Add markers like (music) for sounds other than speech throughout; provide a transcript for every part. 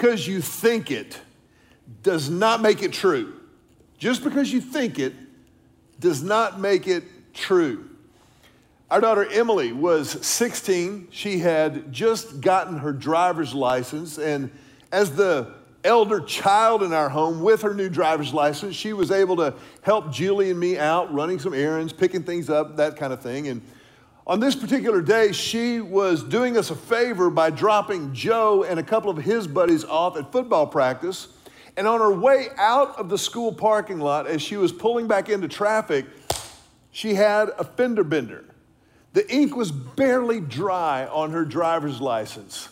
Because you think it does not make it true. Just because you think it does not make it true. Our daughter Emily was 16. She had just gotten her driver's license, and as the elder child in our home with her new driver's license, she was able to help Julie and me out running some errands, picking things up, that kind of thing. And on this particular day, she was doing us a favor by dropping Joe and a couple of his buddies off at football practice. And on her way out of the school parking lot, as she was pulling back into traffic, she had a fender bender. The ink was barely dry on her driver's license.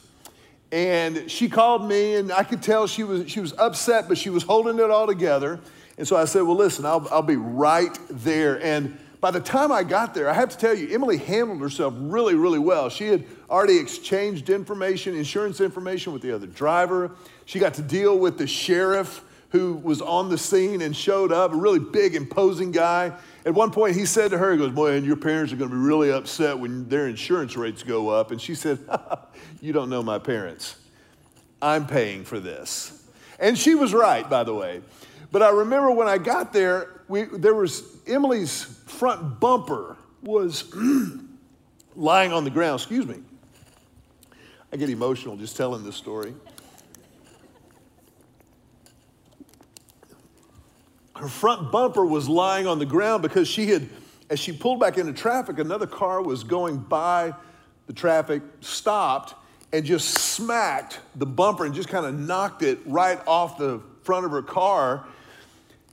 And she called me, and I could tell she was, she was upset, but she was holding it all together. And so I said, Well, listen, I'll, I'll be right there. And by the time I got there, I have to tell you, Emily handled herself really, really well. She had already exchanged information, insurance information with the other driver. She got to deal with the sheriff who was on the scene and showed up, a really big, imposing guy. At one point, he said to her, he goes, Boy, and your parents are going to be really upset when their insurance rates go up. And she said, (laughs) You don't know my parents. I'm paying for this. And she was right, by the way. But I remember when I got there, we, there was Emily's front bumper was (clears throat) lying on the ground. Excuse me. I get emotional just telling this story. her front bumper was lying on the ground because she had, as she pulled back into traffic, another car was going by the traffic, stopped, and just smacked the bumper and just kind of knocked it right off the front of her car.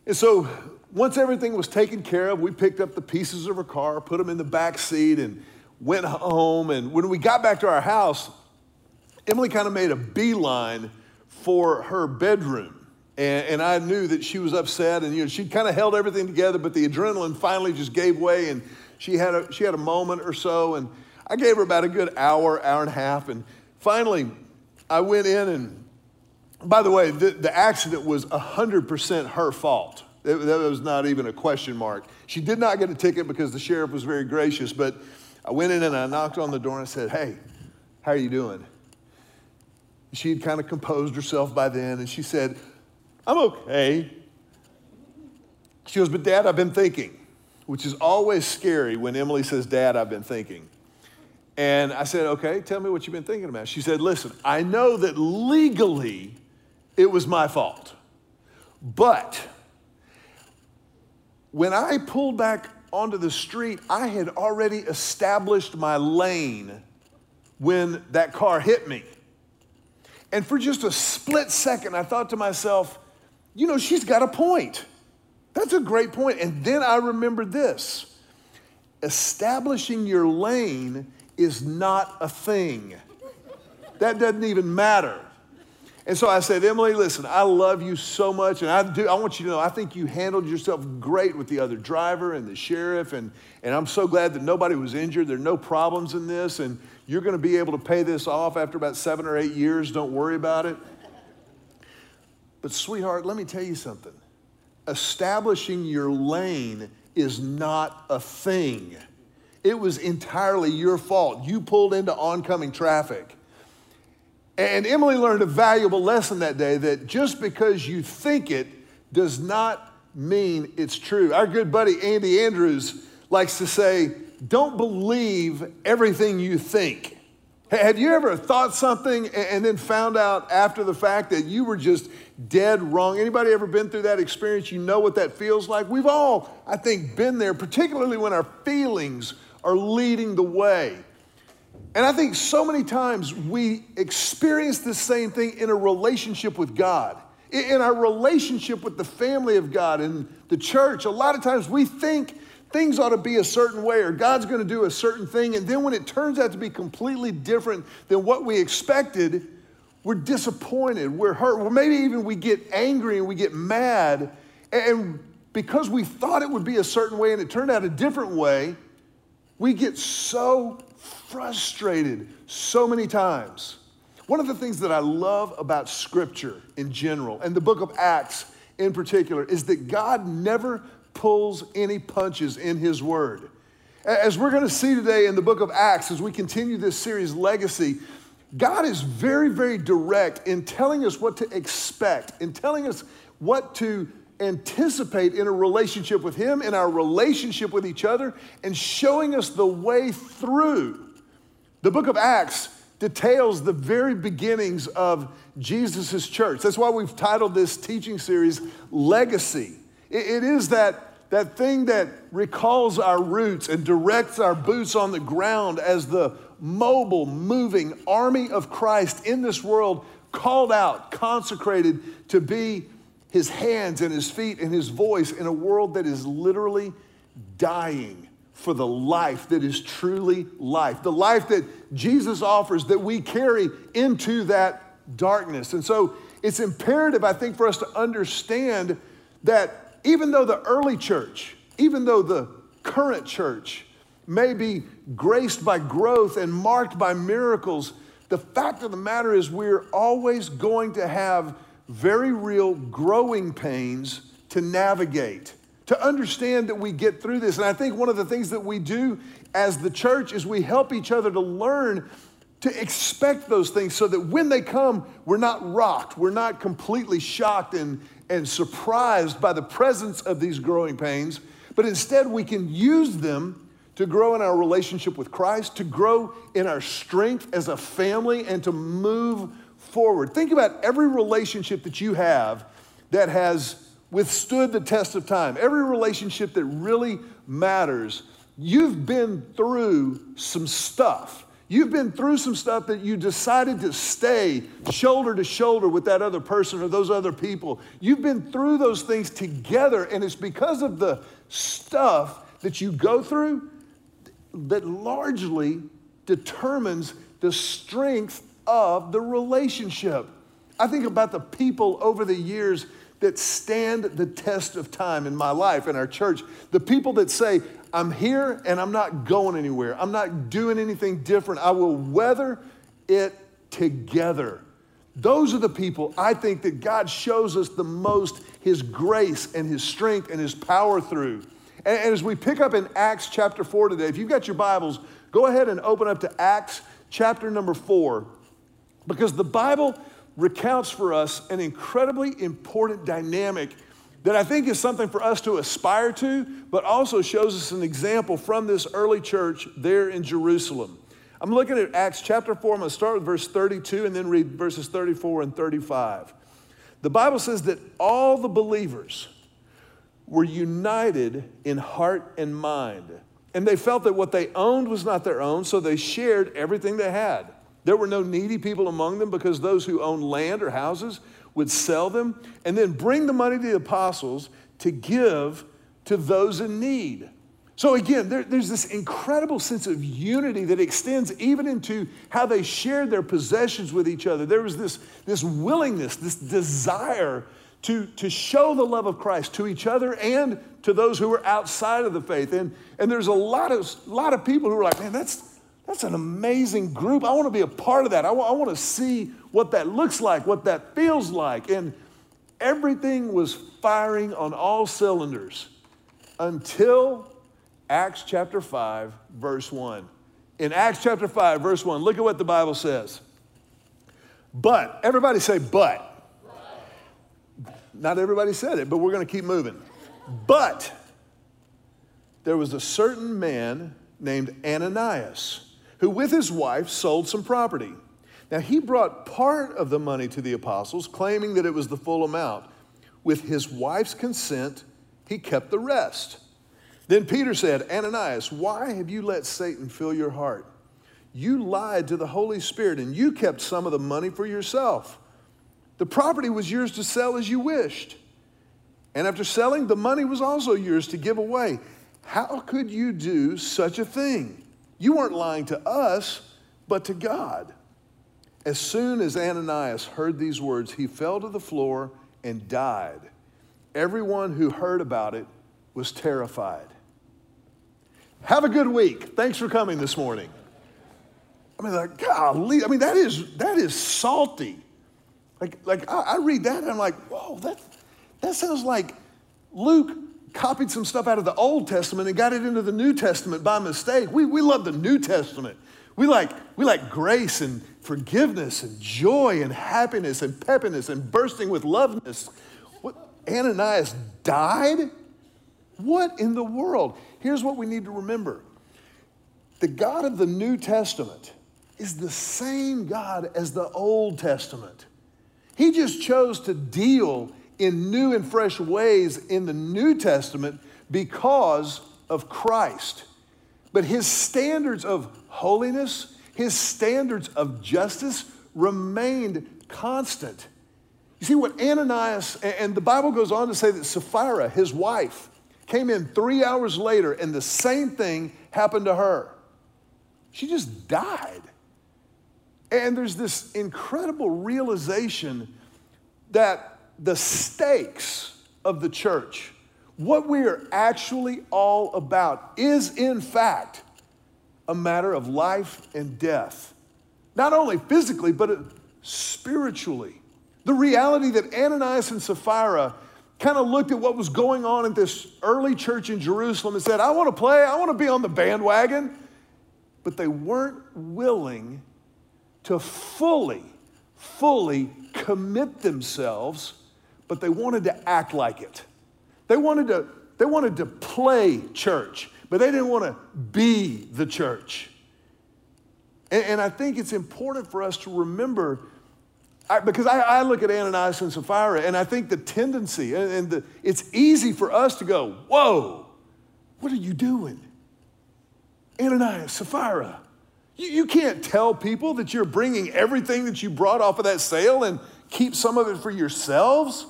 And so once everything was taken care of, we picked up the pieces of her car, put them in the back seat, and went home. And when we got back to our house, Emily kind of made a beeline for her bedroom. And, and I knew that she was upset, and you know, she kind of held everything together, but the adrenaline finally just gave way, and she had, a, she had a moment or so, and I gave her about a good hour, hour and a half, and finally I went in, and by the way, the, the accident was 100% her fault. That, was not even a question mark. She did not get a ticket because the sheriff was very gracious, but I went in and I knocked on the door and I said, Hey, how are you doing? She had kind of composed herself by then, and she said, I'm okay. She goes, But dad, I've been thinking, which is always scary when Emily says, Dad, I've been thinking. And I said, Okay, tell me what you've been thinking about. She said, Listen, I know that legally it was my fault, but when I pulled back onto the street, I had already established my lane when that car hit me. And for just a split second, I thought to myself, you know, she's got a point. That's a great point. And then I remembered this establishing your lane is not a thing, that doesn't even matter. And so I said, Emily, listen, I love you so much. And I do, I want you to know, I think you handled yourself great with the other driver and the sheriff. And, and I'm so glad that nobody was injured. There are no problems in this. And you're going to be able to pay this off after about seven or eight years. Don't worry about it. But, sweetheart, let me tell you something. Establishing your lane is not a thing. It was entirely your fault. You pulled into oncoming traffic. And Emily learned a valuable lesson that day that just because you think it does not mean it's true. Our good buddy Andy Andrews likes to say, Don't believe everything you think. Have you ever thought something and then found out after the fact that you were just dead wrong? Anybody ever been through that experience? You know what that feels like? We've all, I think, been there, particularly when our feelings are leading the way. And I think so many times we experience the same thing in a relationship with God. In our relationship with the family of God and the church, a lot of times we think things ought to be a certain way or God's going to do a certain thing. And then when it turns out to be completely different than what we expected, we're disappointed, we're hurt, or maybe even we get angry and we get mad. And because we thought it would be a certain way and it turned out a different way, we get so frustrated so many times. One of the things that I love about Scripture in general and the book of Acts in particular is that God never pulls any punches in his word. As we're going to see today in the book of Acts, as we continue this series, Legacy, God is very, very direct in telling us what to expect, in telling us what to anticipate in a relationship with Him, in our relationship with each other, and showing us the way through. The book of Acts details the very beginnings of Jesus' church. That's why we've titled this teaching series Legacy. it is that, that thing that recalls our roots and directs our boots on the ground as the mobile, moving army of Christ in this world, called out, consecrated to be his hands and his feet and his voice in a world that is literally dying for the life that is truly life, the life that Jesus offers that we carry into that darkness. And so it's imperative, I think, for us to understand that even though the early church, even though the current church may be graced by growth and marked by miracles, the fact of the matter is we're always going to have very real growing pains to navigate, to understand that we get through this. And I think one of the things that we do as the church is we help each other to learn to expect those things so that when they come, we're not rocked, we're not completely shocked and, and surprised by the presence of these growing pains, but instead we can use them to grow in our relationship with Christ, to grow in our strength as a family, and to move forward. Think about every relationship that you have that has withstood the test of time, every relationship that really matters. You've been through some stuff. You've been through some stuff that you decided to stay shoulder to shoulder with that other person or those other people. You've been through those things together, and it's because of the stuff that you go through that largely determines the strength of the relationship. I think about the people over the years that stand the test of time in my life, in our church. The people that say, I'm here and I'm not going anywhere. I'm not doing anything different. I will weather it together. Those are the people I think that God shows us the most His grace and His strength and His power through. And, and as we pick up in Acts chapter 4 today, if you've got your Bibles, go ahead and open up to Acts chapter number 4. Because the Bible recounts for us an incredibly important dynamic that I think is something for us to aspire to, but also shows us an example from this early church there in Jerusalem. I'm looking at Acts chapter 4. I'm going to start with verse 32 and then read verses 34 and 35. The Bible says that all the believers were united in heart and mind, and they felt that what they owned was not their own, so they shared everything they had. There were no needy people among them because those who owned land or houses would sell them and then bring the money to the apostles to give to those in need. So, again, there, there's this incredible sense of unity that extends even into how they shared their possessions with each other. There was this, this willingness, this desire to, to show the love of Christ to each other and to those who were outside of the faith. And, and there's a lot of, lot of people who are like, man, that's, that's an amazing group. I want to be a part of that. I, w- I want to see what that looks like, what that feels like. And everything was firing on all cylinders until Acts chapter 5, verse 1. In Acts chapter 5, verse 1, look at what the Bible says. But, everybody say, but. Not everybody said it, but we're going to keep moving. But there was a certain man named Ananias who with his wife sold some property. Now he brought part of the money to the apostles, claiming that it was the full amount. With his wife's consent, he kept the rest. Then Peter said, Ananias, why have you let Satan fill your heart? You lied to the Holy Spirit and you kept some of the money for yourself. The property was yours to sell as you wished. And after selling, the money was also yours to give away. How could you do such a thing? You weren't lying to us, but to God. As soon as Ananias heard these words, he fell to the floor and died. Everyone who heard about it was terrified. Have a good week. Thanks for coming this morning. I mean, like, golly, I mean, that is, that is salty. Like, like I, I read that and I'm like, whoa, that, that sounds like Luke copied some stuff out of the Old Testament and got it into the New Testament by mistake. We, we love the New Testament. We like, we like grace and forgiveness and joy and happiness and peppiness and bursting with loveness. What, Ananias died? What in the world? Here's what we need to remember the God of the New Testament is the same God as the Old Testament. He just chose to deal in new and fresh ways in the New Testament because of Christ. But his standards of holiness, his standards of justice remained constant. You see, what Ananias, and the Bible goes on to say that Sapphira, his wife, came in three hours later and the same thing happened to her. She just died. And there's this incredible realization that the stakes of the church, what we are actually all about, is in fact a matter of life and death. Not only physically, but uh, spiritually. The reality that Ananias and Sapphira kind of looked at what was going on in this early church in Jerusalem and said, I want to play, I want to be on the bandwagon. But they weren't willing to fully, fully commit themselves, but they wanted to act like it. They wanted to, they wanted to play church, but they didn't want to be the church. And, and I think it's important for us to remember I, because I, I, look at Ananias and Sapphira, and I think the tendency, and, and the, it's easy for us to go, Whoa, what are you doing? Ananias, Sapphira. You, you can't tell people that you're bringing everything that you brought off of that sale and keep some of it for yourselves.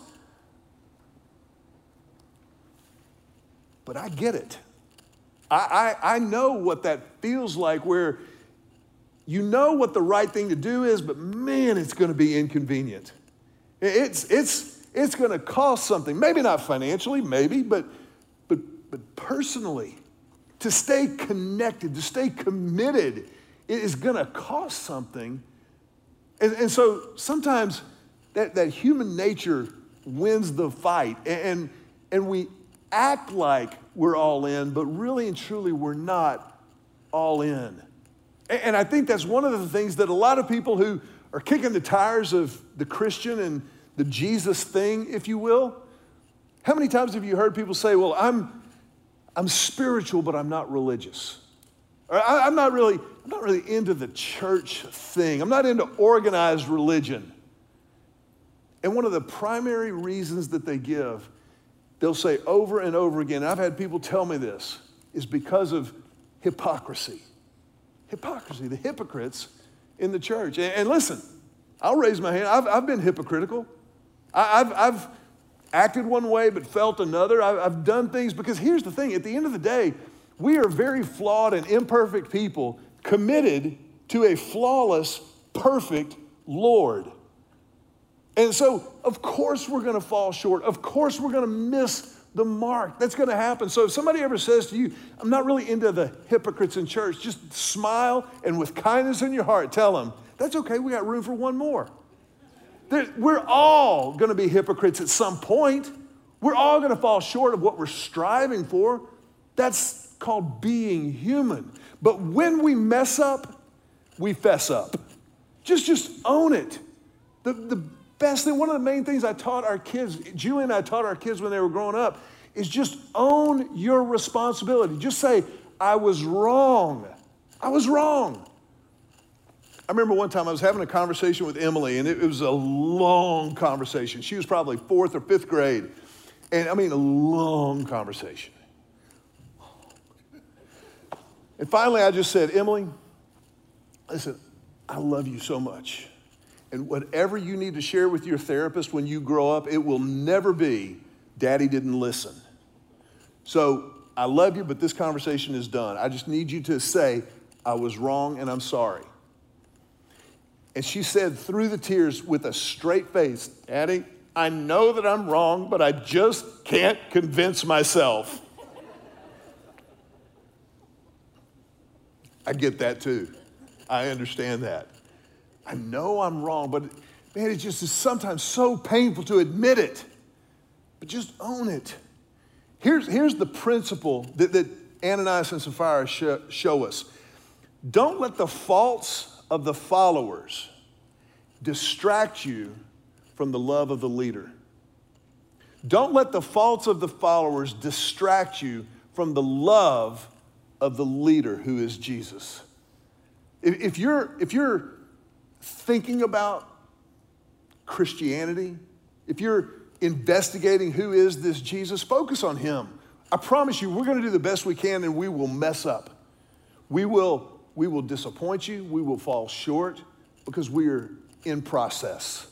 But I get it. I, I, I know what that feels like where you know what the right thing to do is, but man, it's going to be inconvenient. It's, it's, it's going to cost something. Maybe not financially, maybe, but, but, but personally. To stay connected, to stay committed, it is going to cost something. And, and so sometimes that, that human nature wins the fight, and, and we act like we're all in, but really and truly we're not all in. And I think that's one of the things that a lot of people who are kicking the tires of the Christian and the Jesus thing, if you will, how many times have you heard people say, Well, I'm, I'm spiritual, but I'm not religious? Or I, am not really, I'm not really into the church thing. I'm not into organized religion. And one of the primary reasons that they give, they'll say over and over again, I've had people tell me this, is because of hypocrisy. Hypocrisy, the hypocrites in the church. And, and listen, I'll raise my hand. I've, I've been hypocritical. I, have I've acted one way but felt another. I've, I've done things because here's the thing at the end of the day, we are very flawed and imperfect people committed to a flawless, perfect Lord. And so, of course, we're going to fall short. Of course, we're going to miss the mark. That's going to happen. So if somebody ever says to you, I'm not really into the hypocrites in church, just smile and with kindness in your heart tell them, that's okay, we got room for one more. We're all going to be hypocrites at some point. We're all going to fall short of what we're striving for. That's called being human. But when we mess up, we fess up. Just, just own it. The, the best thing, one of the main things I taught our kids, Julie and I taught our kids when they were growing up, is just own your responsibility. Just say, I was wrong. I was wrong. I remember one time I was having a conversation with Emily, and it, was a long conversation. She was probably fourth or fifth grade. And I mean, a long conversation. And finally, I just said, Emily, listen, I love you so much. And whatever you need to share with your therapist when you grow up, it will never be, Daddy didn't listen. So I love you, but this conversation is done. I just need you to say, I was wrong and I'm sorry. And she said through the tears with a straight face, Daddy, I know that I'm wrong, but I just can't convince myself. I get that too. I understand that. I know I'm wrong, but man, it just is sometimes so painful to admit it. But just own it. Here's, here's the principle that, that Ananias and Sapphira show, show us Don't let the faults of the followers distract you from the love of the leader. Don't let the faults of the followers distract you from the love of the leader who is Jesus. If you're, if you're thinking about Christianity, if you're investigating who is this Jesus, focus on him. I promise you, we're going to do the best we can and we will mess up. We will, we will disappoint you, we will fall short because we are in process.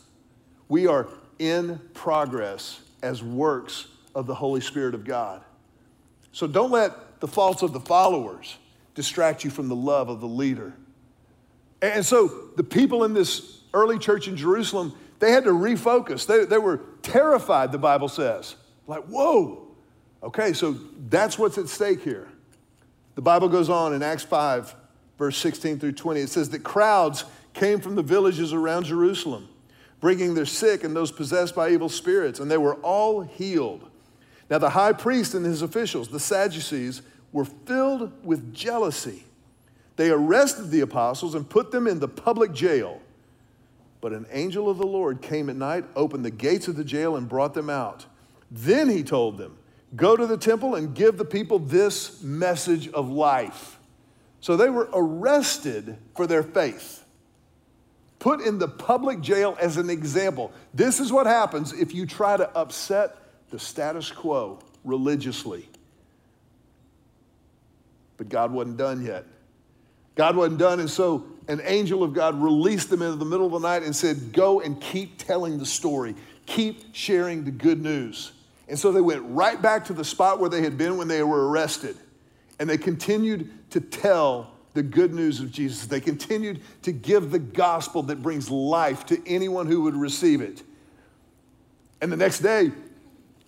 We are in progress as works of the Holy Spirit of God. So don't let the faults of the followers distract you from the love of the leader. And so the people in this early church in Jerusalem, they had to refocus. They, they were terrified, the Bible says. Like, whoa. Okay, so that's what's at stake here. The Bible goes on in Acts 5, verse 16 through 20. It says that crowds came from the villages around Jerusalem, bringing their sick and those possessed by evil spirits, and they were all healed. Now, the high priest and his officials, the Sadducees, were filled with jealousy. They arrested the apostles and put them in the public jail. But an angel of the Lord came at night, opened the gates of the jail, and brought them out. Then he told them, Go to the temple and give the people this message of life. So they were arrested for their faith, put in the public jail as an example. This is what happens if you try to upset the status quo religiously. But God wasn't done yet. God wasn't done, and so an angel of God released them into the middle of the night and said, Go and keep telling the story, keep sharing the good news. And so they went right back to the spot where they had been when they were arrested. And they continued to tell the good news of Jesus. They continued to give the gospel that brings life to anyone who would receive it. And the next day,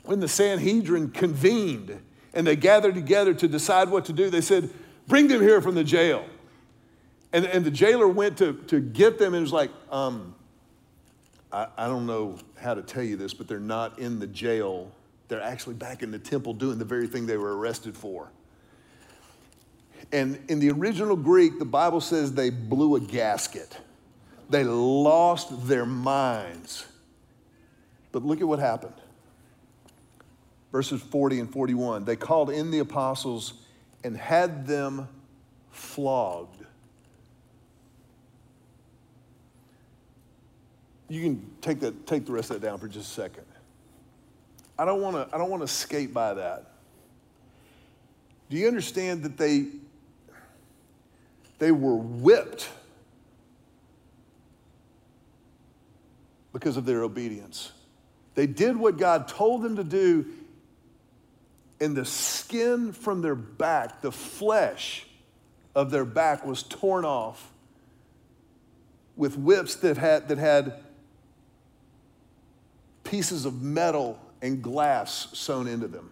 when the Sanhedrin convened and they gathered together to decide what to do, they said, Bring them here from the jail. And, and the jailer went to, to get them and was like, um, I, I don't know how to tell you this, but they're not in the jail. They're actually back in the temple doing the very thing they were arrested for. And in the original Greek, the Bible says they blew a gasket. They lost their minds. But look at what happened. Verses 40 and 41. They called in the apostles and had them flogged you can take, that, take the rest of that down for just a second. I don't want to I don't want to skate by that. Do you understand that they they were whipped because of their obedience? They did what God told them to do, and the skin from their back, the flesh of their back was torn off with whips that had, that had pieces of metal and glass sewn into them.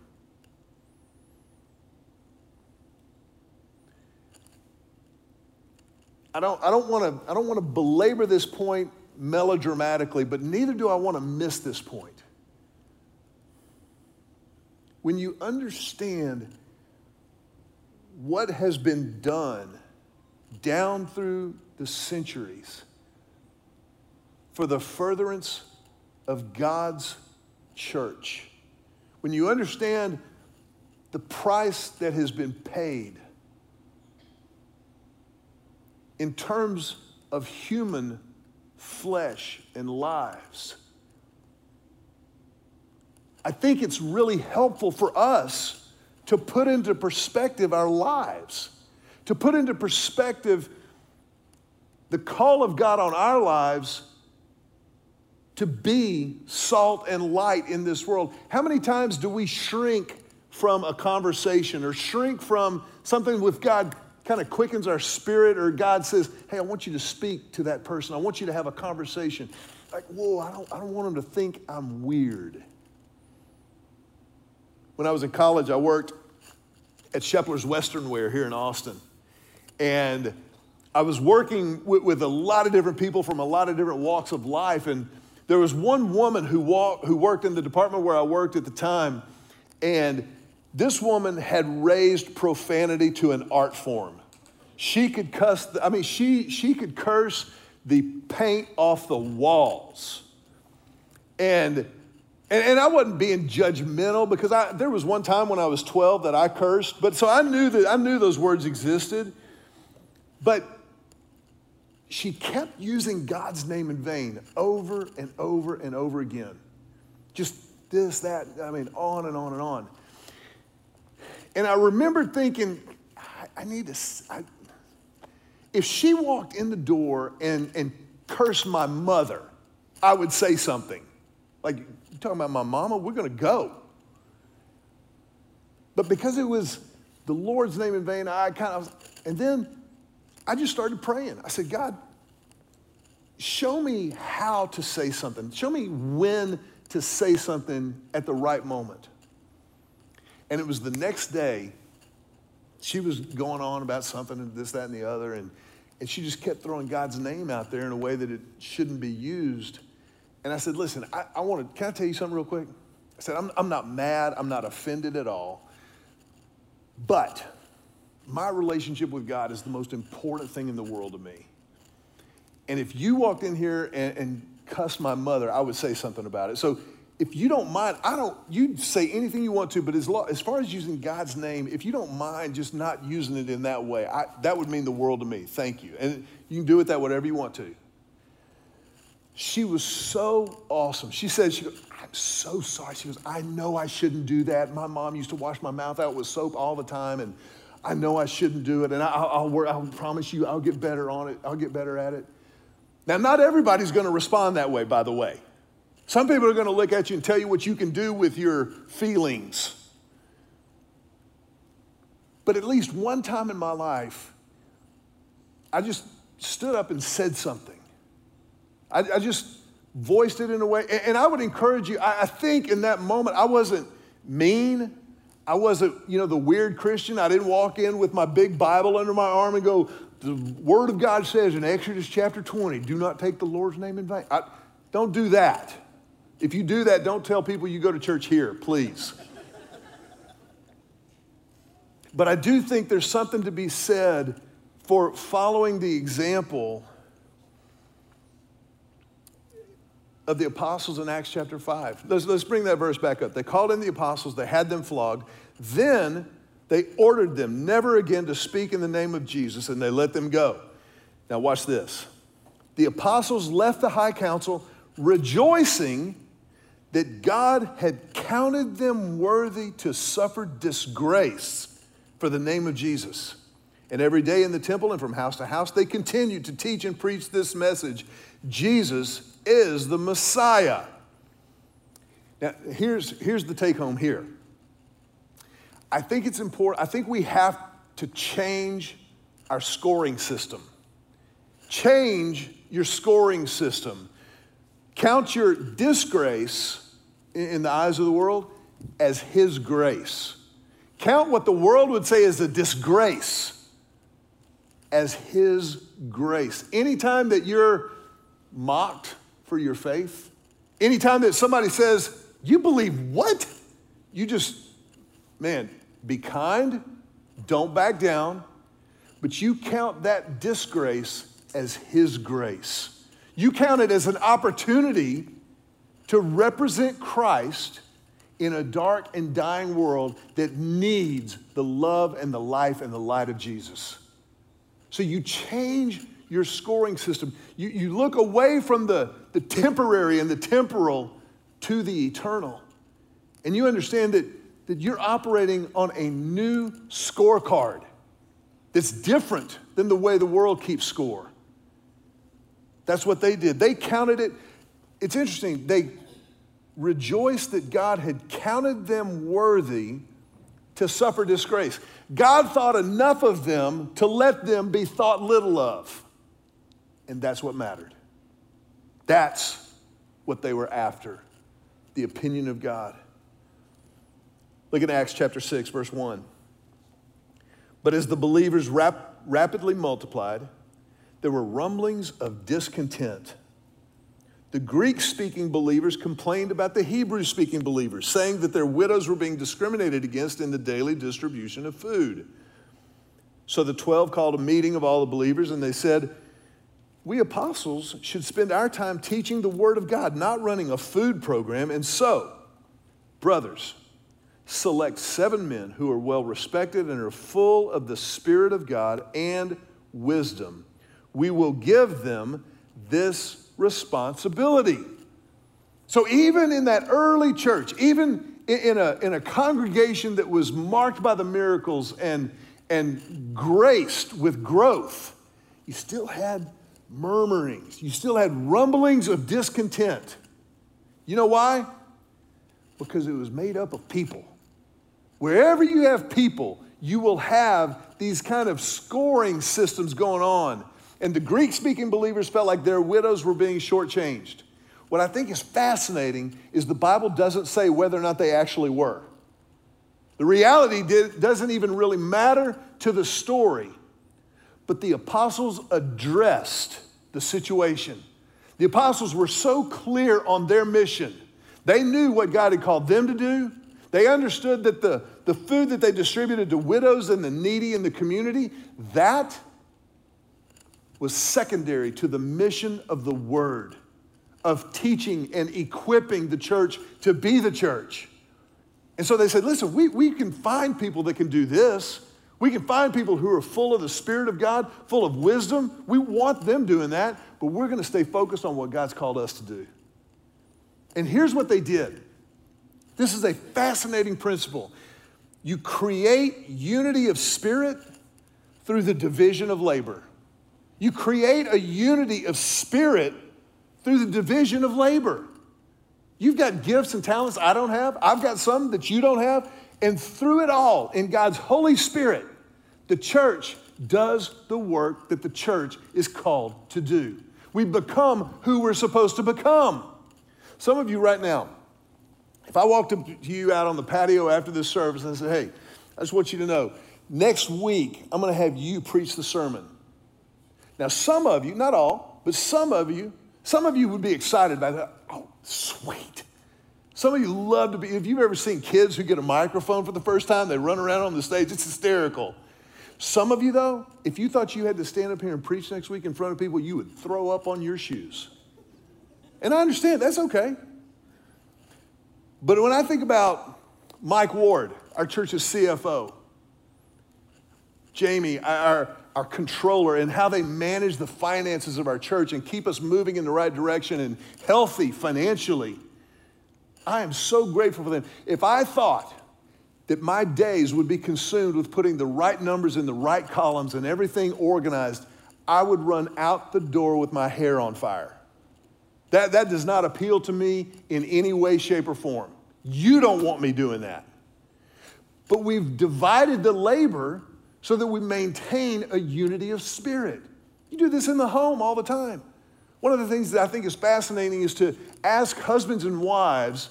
I don't, I don't want to belabor this point melodramatically, but neither do I want to miss this point. When you understand what has been done down through the centuries for the furtherance of God's church, when you understand the price that has been paid in terms of human flesh and lives, I think it's really helpful for us to put into perspective our lives, to put into perspective the call of God on our lives to be salt and light in this world. How many times do we shrink from a conversation or shrink from something with God kind of quickens our spirit or God says, hey, I want you to speak to that person. I want you to have a conversation. Like, whoa, I don't, I don't want them to think I'm weird. When I was in college, I worked at Shepler's Western Wear here in Austin. And I was working with, with a lot of different people from a lot of different walks of life. And there was one woman who, walked, who worked in the department where I worked at the time, and this woman had raised profanity to an art form. She could cuss, the, I mean, she, she could curse the paint off the walls. And, and, and I wasn't being judgmental because I, there was one time when I was 12 that I cursed, but so I knew that I knew those words existed. But she kept using God's name in vain over and over and over again. Just this, that, I mean, on and on and on. And I remember thinking, I, I need to, I, if she walked in the door and, and cursed my mother, I would say something. Like, you talking about my mama? We're going to go. But because it was the Lord's name in vain, I kind of, and then I just started praying. I said, God, show me how to say something. Show me when to say something at the right moment. And it was the next day, she was going on about something and this, that, and the other. And, and she just kept throwing God's name out there in a way that it shouldn't be used. And I said, Listen, I, I want to, can I tell you something real quick? I said, I'm, I'm not mad, I'm not offended at all. But my relationship with God is the most important thing in the world to me. And if you walked in here and, and cussed my mother, I would say something about it. So if you don't mind, I don't, you say anything you want to, but as, lo, as far as using God's name, if you don't mind just not using it in that way, I, that would mean the world to me. Thank you. And you can do with that whatever you want to. She was so awesome. She said, she goes, I'm so sorry. She goes, I know I shouldn't do that. My mom used to wash my mouth out with soap all the time, and I know I shouldn't do it. And I, I'll, I'll, I'll promise you, I'll get better on it. I'll get better at it. Now, not everybody's going to respond that way, by the way. Some people are going to look at you and tell you what you can do with your feelings. But at least one time in my life, I just stood up and said something. I, I just voiced it in a way. And, and I would encourage you, I, I think in that moment, I wasn't mean. I wasn't, you know, the weird Christian. I didn't walk in with my big Bible under my arm and go, the Word of God says in Exodus chapter 20, do not take the Lord's name in vain. I, don't do that. If you do that, don't tell people you go to church here, please. but I do think there's something to be said for following the example of the apostles in Acts chapter 5. Let's, let's bring that verse back up. They called in the apostles, they had them flogged. Then they ordered them never again to speak in the name of Jesus, and they let them go. Now, watch this. The apostles left the high council rejoicing that God had counted them worthy to suffer disgrace for the name of Jesus. And every day in the temple and from house to house, they continued to teach and preach this message Jesus is the Messiah. Now, here's, here's the take home here I think it's important, I think we have to change our scoring system. Change your scoring system. Count your disgrace in the eyes of the world as His grace. Count what the world would say is a disgrace as His grace. Anytime that you're mocked for your faith, anytime that somebody says, You believe what? You just, man, be kind, don't back down, but you count that disgrace as His grace. You count it as an opportunity to represent Christ in a dark and dying world that needs the love and the life and the light of Jesus. So you change your scoring system. You, you look away from the, the temporary and the temporal to the eternal. And you understand that that you're operating on a new scorecard that's different than the way the world keeps score. That's what they did. They counted it. It's interesting. They rejoiced that God had counted them worthy to suffer disgrace. God thought enough of them to let them be thought little of. And that's what mattered. That's what they were after the opinion of God. Look at Acts chapter 6, verse 1. But as the believers rap- rapidly multiplied, there were rumblings of discontent. The Greek speaking believers complained about the Hebrew speaking believers, saying that their widows were being discriminated against in the daily distribution of food. So the 12 called a meeting of all the believers and they said, We apostles should spend our time teaching the Word of God, not running a food program. And so, brothers, select seven men who are well respected and are full of the Spirit of God and wisdom. We will give them this responsibility. So, even in that early church, even in a, in a congregation that was marked by the miracles and, and graced with growth, you still had murmurings, you still had rumblings of discontent. You know why? Because it was made up of people. Wherever you have people, you will have these kind of scoring systems going on. And the Greek speaking believers felt like their widows were being shortchanged. What I think is fascinating is the Bible doesn't say whether or not they actually were. The reality did, doesn't even really matter to the story, but the apostles addressed the situation. The apostles were so clear on their mission. They knew what God had called them to do. They understood that the, the food that they distributed to widows and the needy in the community, that was secondary to the mission of the word, of teaching and equipping the church to be the church. And so they said, listen, we, we can find people that can do this. We can find people who are full of the Spirit of God, full of wisdom. We want them doing that, but we're going to stay focused on what God's called us to do. And here's what they did this is a fascinating principle. You create unity of spirit through the division of labor. You create a unity of spirit through the division of labor. You've got gifts and talents I don't have. I've got some that you don't have. And through it all, in God's Holy Spirit, the church does the work that the church is called to do. We become who we're supposed to become. Some of you right now, if I walked up to you out on the patio after this service and I said, hey, I just want you to know, next week I'm going to have you preach the sermon. Now, some of you, not all, but some of you, some of you would be excited about that. Oh, sweet. Some of you love to be, if you've ever seen kids who get a microphone for the first time, they run around on the stage, it's hysterical. Some of you, though, if you thought you had to stand up here and preach next week in front of people, you would throw up on your shoes. And I understand, that's okay. But when I think about Mike Ward, our church's CFO, Jamie, our, our controller, and how they manage the finances of our church and keep us moving in the right direction and healthy financially, I am so grateful for them. If I thought that my days would be consumed with putting the right numbers in the right columns and everything organized, I would run out the door with my hair on fire. That, that does not appeal to me in any way, shape, or form. You don't want me doing that. But we've divided the labor so that we maintain a unity of spirit. You do this in the home all the time. One of the things that I think is fascinating is to ask husbands and wives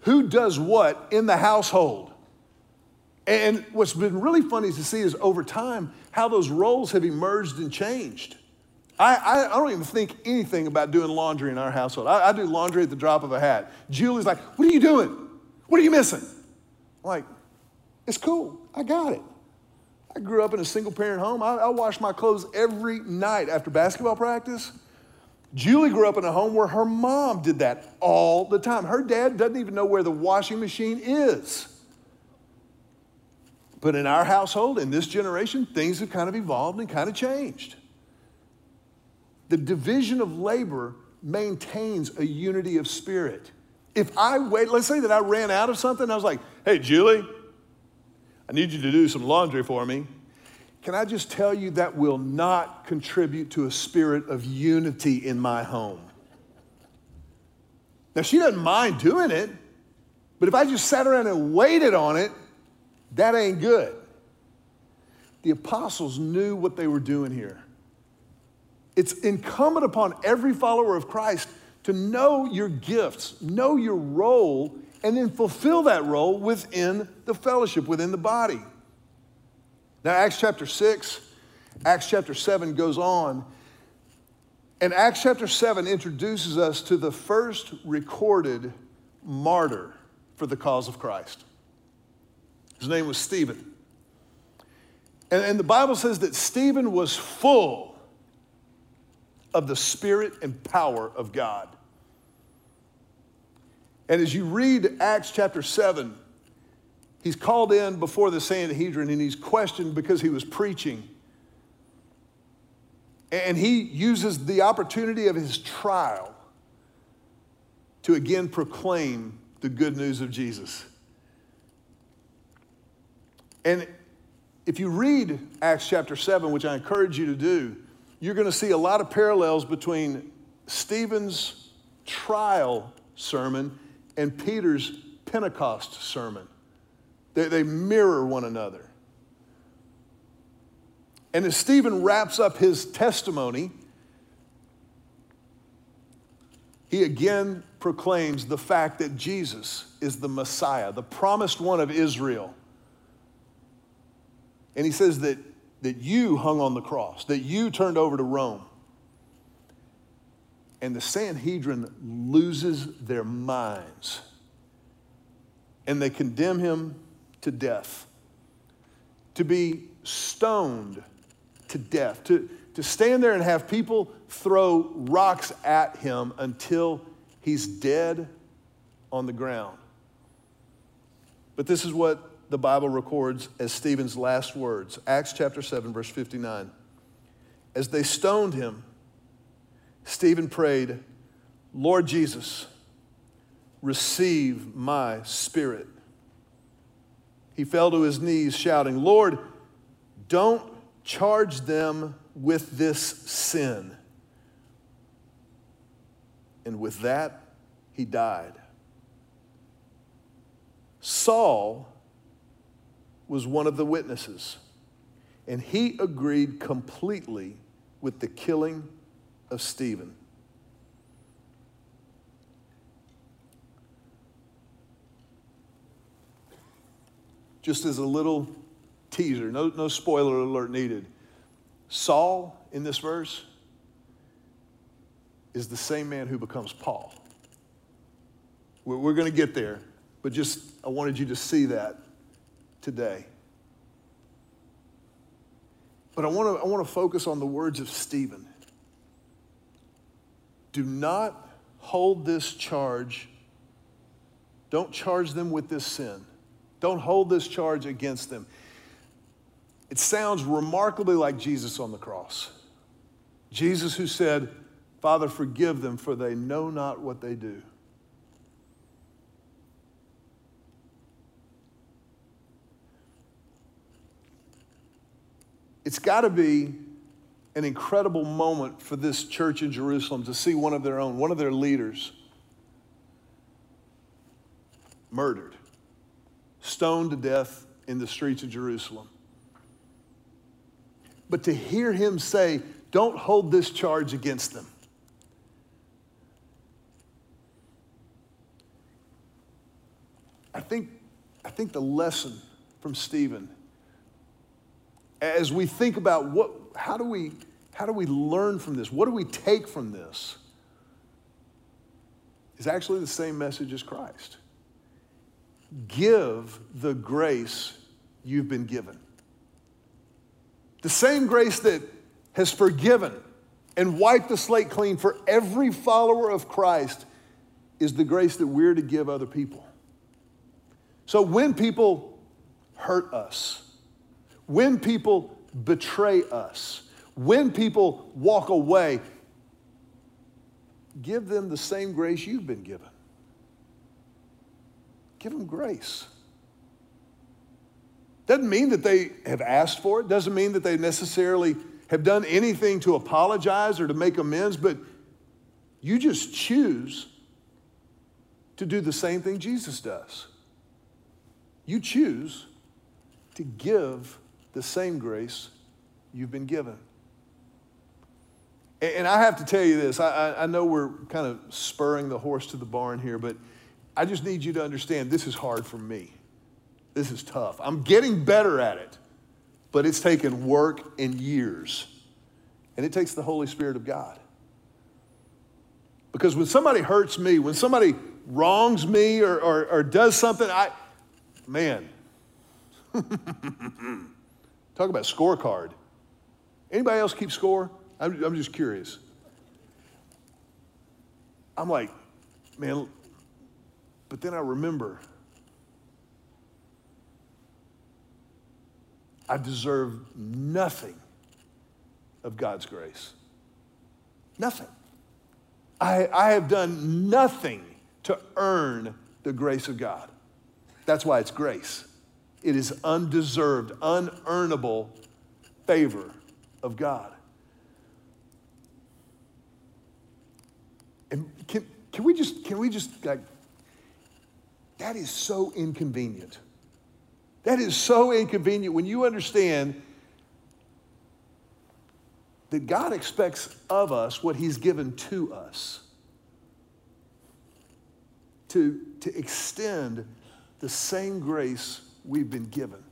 who does what in the household. And what's been really funny to see is over time how those roles have emerged and changed. I, I, don't even think anything about doing laundry in our household. I, I, do laundry at the drop of a hat. Julie's like, What are you doing? What are you missing? I'm like, It's cool. I got it. I grew up in a single parent home. I, I wash my clothes every night after basketball practice. Julie grew up in a home where her mom did that all the time. Her dad doesn't even know where the washing machine is. But in our household, in this generation, things have kind of evolved and kind of changed the division of labor maintains a unity of spirit. If I wait, let's say that I ran out of something, I was like, hey, Julie, I need you to do some laundry for me. Can I just tell you that will not contribute to a spirit of unity in my home? Now, she doesn't mind doing it, but if I just sat around and waited on it, that ain't good. The apostles knew what they were doing here. It's incumbent upon every follower of Christ to know your gifts, know your role, and then fulfill that role within the fellowship, within the body. Now, Acts chapter 6, Acts chapter 7 goes on, and Acts chapter 7 introduces us to the first recorded martyr for the cause of Christ. His name was Stephen. And, and the Bible says that Stephen was full of the Spirit and power of God. And as you read Acts chapter 7, he's called in before the Sanhedrin and he's questioned because he was preaching. And he uses the opportunity of his trial to again proclaim the good news of Jesus. And if you read Acts chapter 7, which I encourage you to do, you're going to see a lot of parallels between Stephen's trial sermon and Peter's Pentecost sermon. They, they mirror one another. And as Stephen wraps up his testimony, he again proclaims the fact that Jesus is the Messiah, the promised one of Israel. And he says that, that you hung on the cross, that you turned over to Rome. And the Sanhedrin loses their minds. And they condemn him to death, to be stoned to death, to, to stand there and have people throw rocks at him until he's dead on the ground. But this is what the Bible records as Stephen's last words Acts chapter 7, verse 59. As they stoned him, Stephen prayed, Lord Jesus, receive my spirit. He fell to his knees, shouting, Lord, don't charge them with this sin. And with that, he died. Saul was one of the witnesses, and he agreed completely with the killing of Stephen. just as a little teaser, no, no spoiler alert needed. Saul in this verse is the same man who becomes Paul. We're, we're going to get there, but just I wanted you to see that today. But I want to I want to focus on the words of Stephen. Do not hold this charge. Don't charge them with this sin. Don't hold this charge against them. It sounds remarkably like Jesus on the cross. Jesus who said, Father, forgive them, for they know not what they do. It's got to be an incredible moment for this church in Jerusalem to see one of their own, one of their leaders, murdered stoned to death in the streets of Jerusalem. But to hear him say, Don't hold this charge against them. I think, I think the lesson from Stephen, as we think about what, how, do we, how do we learn from this? What do we take from this? Is actually the same message as Christ give the grace you've been given. The same grace that has forgiven and wiped the slate clean for every follower of Christ is the grace that we're to give other people. So when people hurt us, when people betray us, when people walk away, give them the same grace you've been given. Give them grace. Doesn't mean that they have asked for it, doesn't mean that they necessarily have done anything to apologize or to make amends, but you just choose to do the same thing Jesus does. You choose to give the same grace you've been given. And I have to tell you this I, I know we're kind of spurring the horse to the barn here, but I just need you to understand this is hard for me. This is tough. I'm getting better at it, but it's taken work and years. And it takes the Holy Spirit of God. Because when somebody hurts me, when somebody wrongs me or, or, or does something, I, man, (laughs) Talk about scorecard. Anybody else keep score? I'm, I'm just curious. I'm like, man, but then I remember I deserve nothing of God's grace. Nothing. I, I have done nothing to earn the grace of God. That's why it's grace. It is undeserved, unearnable favor of God. And can, can we just, can we just like, that is so inconvenient. That is so inconvenient when you understand that God expects of us what He's given to us. To, to extend the same grace we've been given.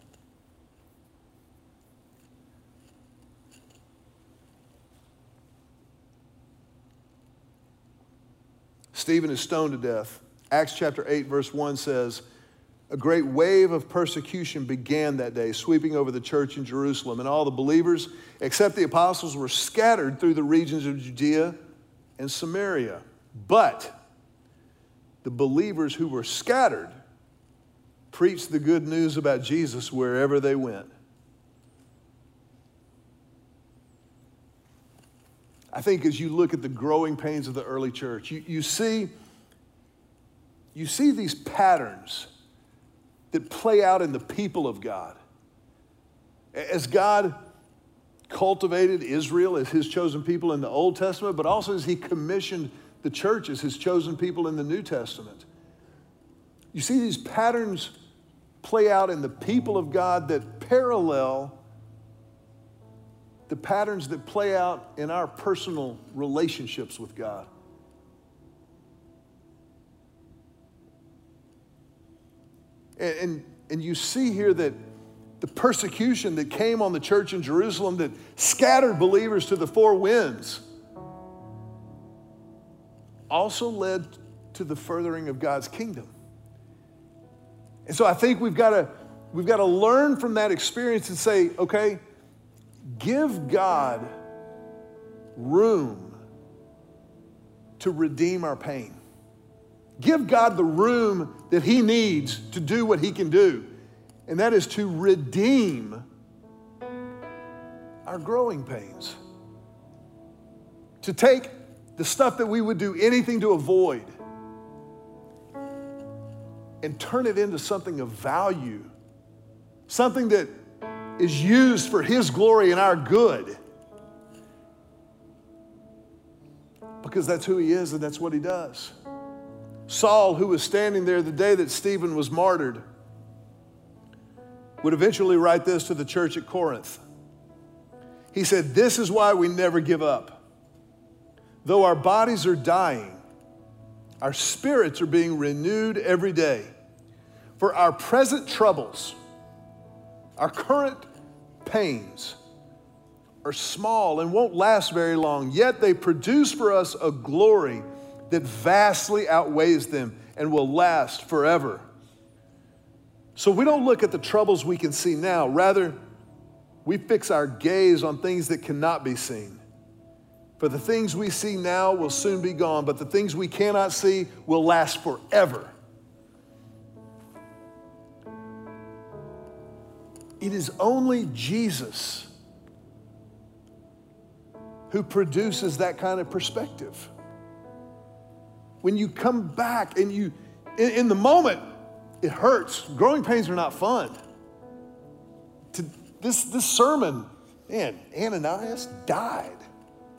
Stephen is stoned to death. Acts chapter 8, verse 1 says, a great wave of persecution began that day, sweeping over the church in Jerusalem, and all the believers, except the apostles, were scattered through the regions of Judea and Samaria. But the believers who were scattered preached the good news about Jesus wherever they went. I think as you look at the growing pains of the early church, you, you, see, you see these patterns that play out in the people of God. As God cultivated Israel as his chosen people in the Old Testament, but also as he commissioned the church as his chosen people in the New Testament. You see these patterns play out in the people of God that parallel the patterns that play out in our personal relationships with God. And, and, and you see here that the persecution that came on the church in Jerusalem that scattered believers to the four winds also led to the furthering of God's kingdom. And so I think we've got to we've got to learn from that experience and say, okay, give God room to redeem our pain. Give God the room that He needs to do what He can do, and that is to redeem our growing pains. To take the stuff that we would do anything to avoid and turn it into something of value, something that is used for His glory and our good. Because that's who He is and that's what He does. Saul, who was standing there the day that Stephen was martyred, would eventually write this to the church at Corinth. He said, This is why we never give up. Though our bodies are dying, our spirits are being renewed every day. For our present troubles, our current pains, are small and won't last very long, yet they produce for us a glory that vastly outweighs them and will last forever. So we don't look at the troubles we can see now. Rather, we fix our gaze on things that cannot be seen. For the things we see now will soon be gone, but the things we cannot see will last forever. It is only Jesus who produces that kind of perspective when you come back and you, in, in the moment, it hurts. Growing pains are not fun. To, this, this sermon, man, Ananias died.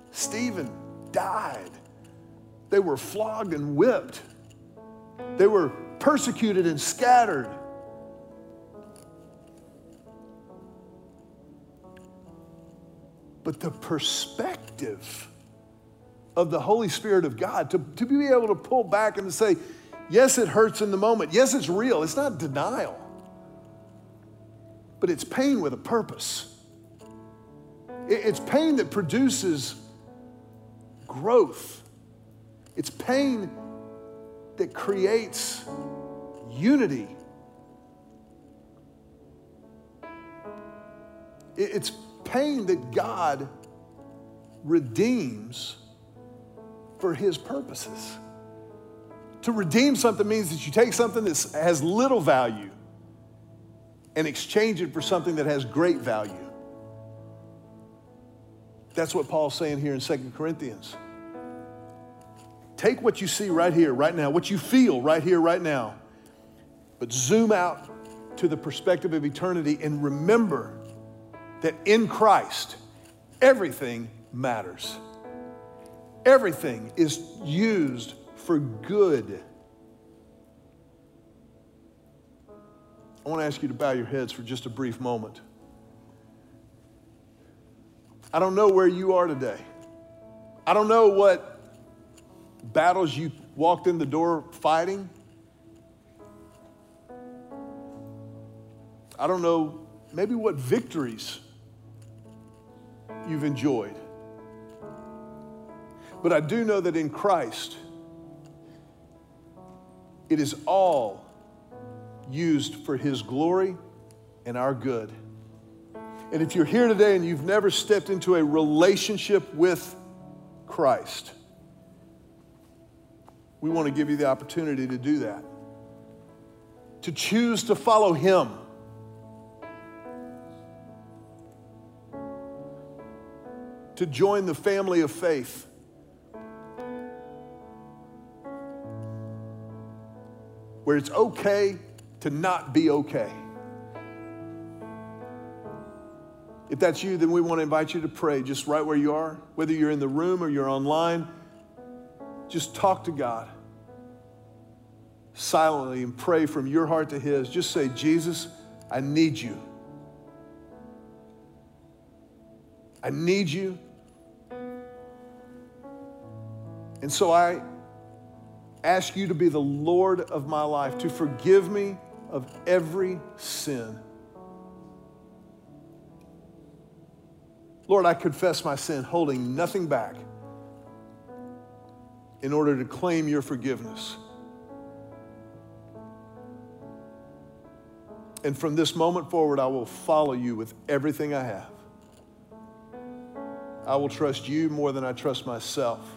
Stephen died. They were flogged and whipped. They were persecuted and scattered. But the perspective of the Holy Spirit of God, to, to be able to pull back and to say, yes, it hurts in the moment. Yes, it's real. It's not denial, but it's pain with a purpose. It's pain that produces growth. It's pain that creates unity. It's pain that God redeems for his purposes. To redeem something means that you take something that has little value and exchange it for something that has great value. That's what Paul's saying here in Second Corinthians. Take what you see right here, right now, what you feel right here, right now, but zoom out to the perspective of eternity and remember that in Christ, everything matters. Everything is used for good. I want to ask you to bow your heads for just a brief moment. I don't know where you are today. I don't know what battles you walked in the door fighting. I don't know maybe what victories you've enjoyed. But I do know that in Christ, it is all used for His glory and our good. And if you're here today and you've never stepped into a relationship with Christ, we want to give you the opportunity to do that. To choose to follow Him. To join the family of faith. where it's okay to not be okay. If that's you, then we want to invite you to pray just right where you are, whether you're in the room or you're online. Just talk to God silently and pray from your heart to His. Just say, Jesus, I need you. I need you. And so I ask you to be the Lord of my life, to forgive me of every sin. Lord, I confess my sin, holding nothing back in order to claim your forgiveness. And from this moment forward, I will follow you with everything I have. I will trust you more than I trust myself.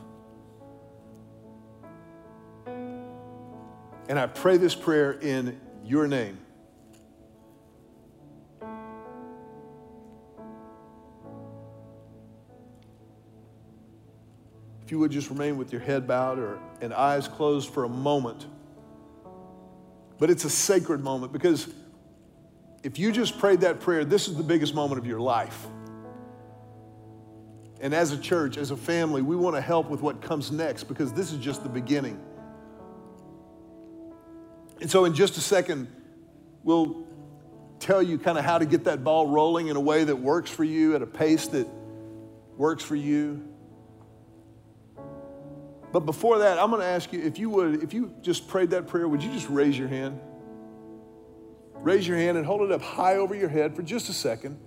And I pray this prayer in your name. If you would just remain with your head bowed or and eyes closed for a moment. But it's a sacred moment because if you just prayed that prayer, this is the biggest moment of your life. And as a church, as a family, we want to help with what comes next because this is just the beginning. And so, in just a second, we'll tell you kind of how to get that ball rolling in a way that works for you, at a pace that works for you. But before that, I'm going to ask you if you would, if you just prayed that prayer, would you just raise your hand? Raise your hand and hold it up high over your head for just a second.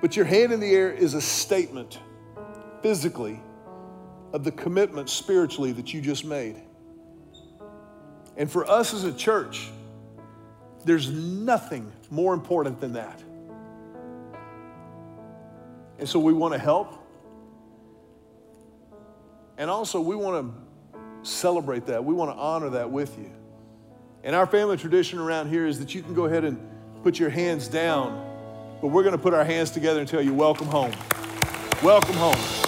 But your hand in the air is a statement, physically, of the commitment spiritually that you just made. And for us as a church, there's nothing more important than that. And so we want to help. And also, we want to celebrate that. We want to honor that with you. And our family tradition around here is that you can go ahead and put your hands down, but we're going to put our hands together and tell you, Welcome home. Welcome home.